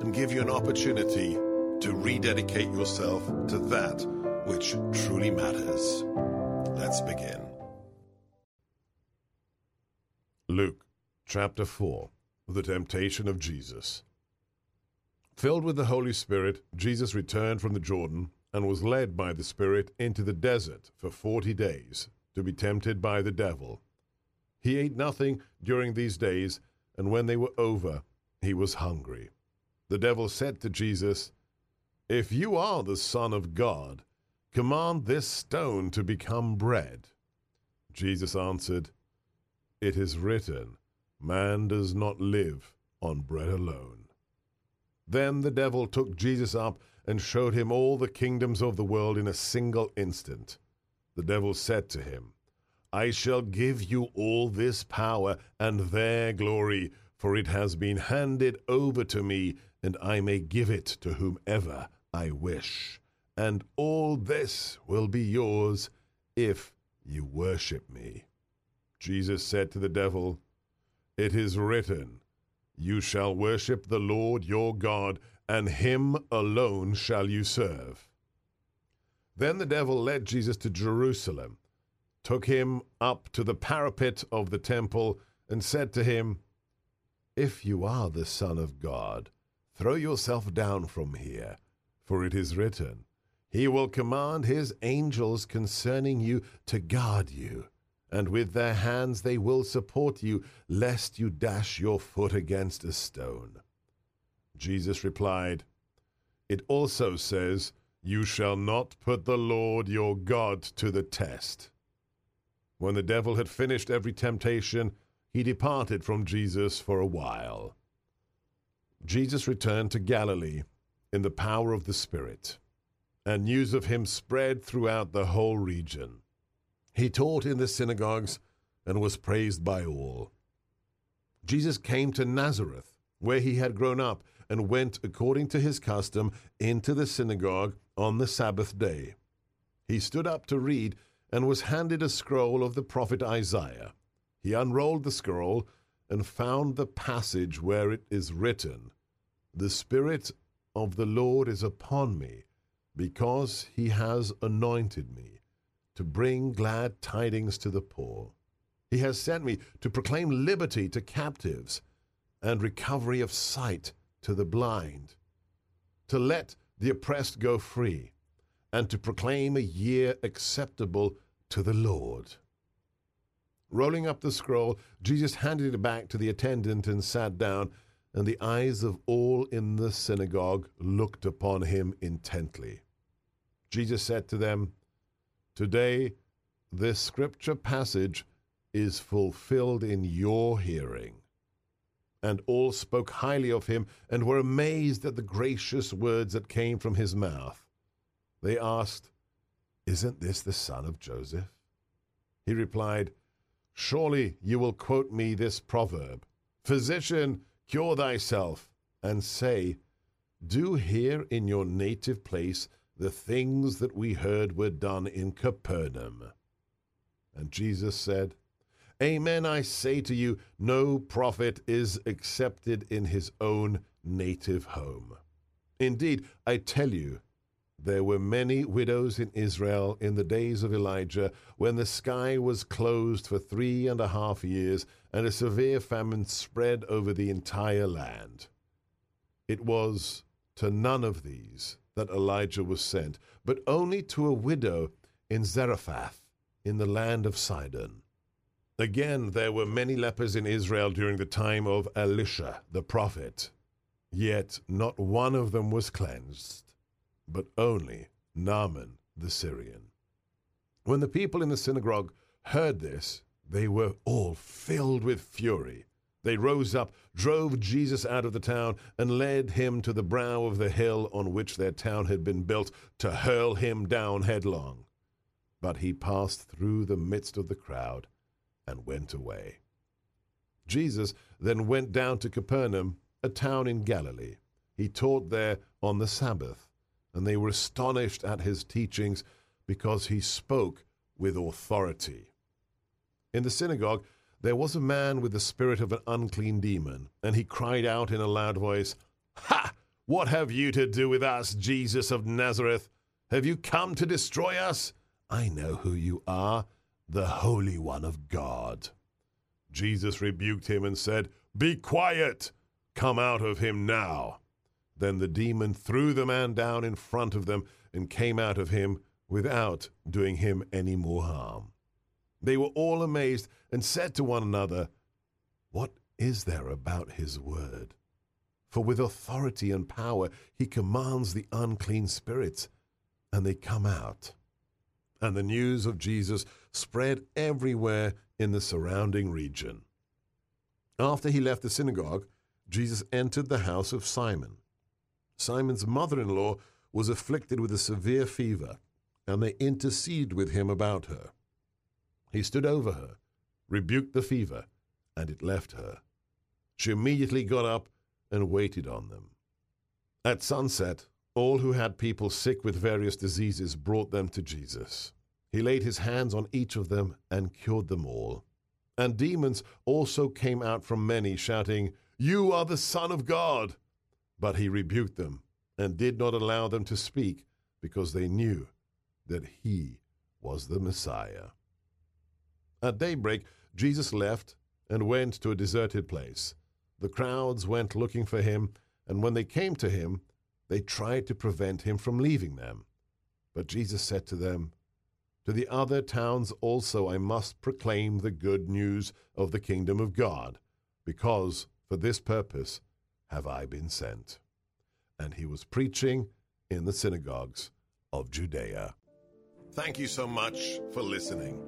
and give you an opportunity to rededicate yourself to that which truly matters. Let's begin. Luke chapter 4 The Temptation of Jesus. Filled with the Holy Spirit, Jesus returned from the Jordan and was led by the Spirit into the desert for forty days to be tempted by the devil. He ate nothing during these days, and when they were over, he was hungry. The devil said to Jesus, If you are the Son of God, command this stone to become bread. Jesus answered, It is written, Man does not live on bread alone. Then the devil took Jesus up and showed him all the kingdoms of the world in a single instant. The devil said to him, I shall give you all this power and their glory, for it has been handed over to me, and I may give it to whomever I wish. And all this will be yours if you worship me. Jesus said to the devil, It is written, You shall worship the Lord your God, and him alone shall you serve. Then the devil led Jesus to Jerusalem, took him up to the parapet of the temple, and said to him, If you are the Son of God, throw yourself down from here, for it is written, He will command His angels concerning you to guard you, and with their hands they will support you, lest you dash your foot against a stone. Jesus replied, It also says, You shall not put the Lord your God to the test. When the devil had finished every temptation, he departed from Jesus for a while. Jesus returned to Galilee in the power of the Spirit, and news of him spread throughout the whole region. He taught in the synagogues and was praised by all. Jesus came to Nazareth, where he had grown up, and went according to his custom into the synagogue on the Sabbath day. He stood up to read and was handed a scroll of the prophet Isaiah. He unrolled the scroll and found the passage where it is written, The Spirit of the Lord is upon me, because he has anointed me to bring glad tidings to the poor. He has sent me to proclaim liberty to captives and recovery of sight to the blind, to let the oppressed go free, and to proclaim a year acceptable to the Lord. Rolling up the scroll, Jesus handed it back to the attendant and sat down, and the eyes of all in the synagogue looked upon him intently. Jesus said to them, Today this scripture passage is fulfilled in your hearing. And all spoke highly of him and were amazed at the gracious words that came from his mouth. They asked, Isn't this the son of Joseph? He replied, Surely you will quote me this proverb Physician, cure thyself, and say, Do here in your native place the things that we heard were done in Capernaum. And Jesus said, Amen, I say to you, no prophet is accepted in his own native home. Indeed, I tell you, there were many widows in Israel in the days of Elijah, when the sky was closed for three and a half years, and a severe famine spread over the entire land. It was to none of these that Elijah was sent, but only to a widow in Zarephath, in the land of Sidon. Again, there were many lepers in Israel during the time of Elisha the prophet, yet not one of them was cleansed, but only Naaman the Syrian. When the people in the synagogue heard this, they were all filled with fury. They rose up, drove Jesus out of the town, and led him to the brow of the hill on which their town had been built, to hurl him down headlong. But he passed through the midst of the crowd and went away. Jesus then went down to Capernaum, a town in Galilee. He taught there on the Sabbath, and they were astonished at his teachings because he spoke with authority. In the synagogue, there was a man with the spirit of an unclean demon, and he cried out in a loud voice, Ha! What have you to do with us, Jesus of Nazareth? Have you come to destroy us? I know who you are, the Holy One of God. Jesus rebuked him and said, Be quiet! Come out of him now. Then the demon threw the man down in front of them and came out of him without doing him any more harm. They were all amazed and said to one another, What is there about his word? For with authority and power he commands the unclean spirits, and they come out. And the news of Jesus spread everywhere in the surrounding region. After he left the synagogue, Jesus entered the house of Simon. Simon's mother in law was afflicted with a severe fever, and they interceded with him about her. He stood over her, rebuked the fever, and it left her. She immediately got up and waited on them. At sunset, all who had people sick with various diseases brought them to Jesus. He laid his hands on each of them and cured them all. And demons also came out from many, shouting, You are the Son of God! But he rebuked them and did not allow them to speak, because they knew that he was the Messiah. At daybreak, Jesus left and went to a deserted place. The crowds went looking for him, and when they came to him, they tried to prevent him from leaving them. But Jesus said to them, To the other towns also I must proclaim the good news of the kingdom of God, because for this purpose have I been sent. And he was preaching in the synagogues of Judea. Thank you so much for listening.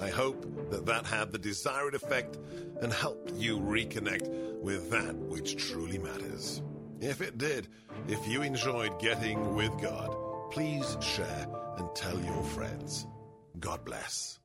I hope that that had the desired effect and helped you reconnect with that which truly matters. If it did, if you enjoyed getting with God, please share and tell your friends. God bless.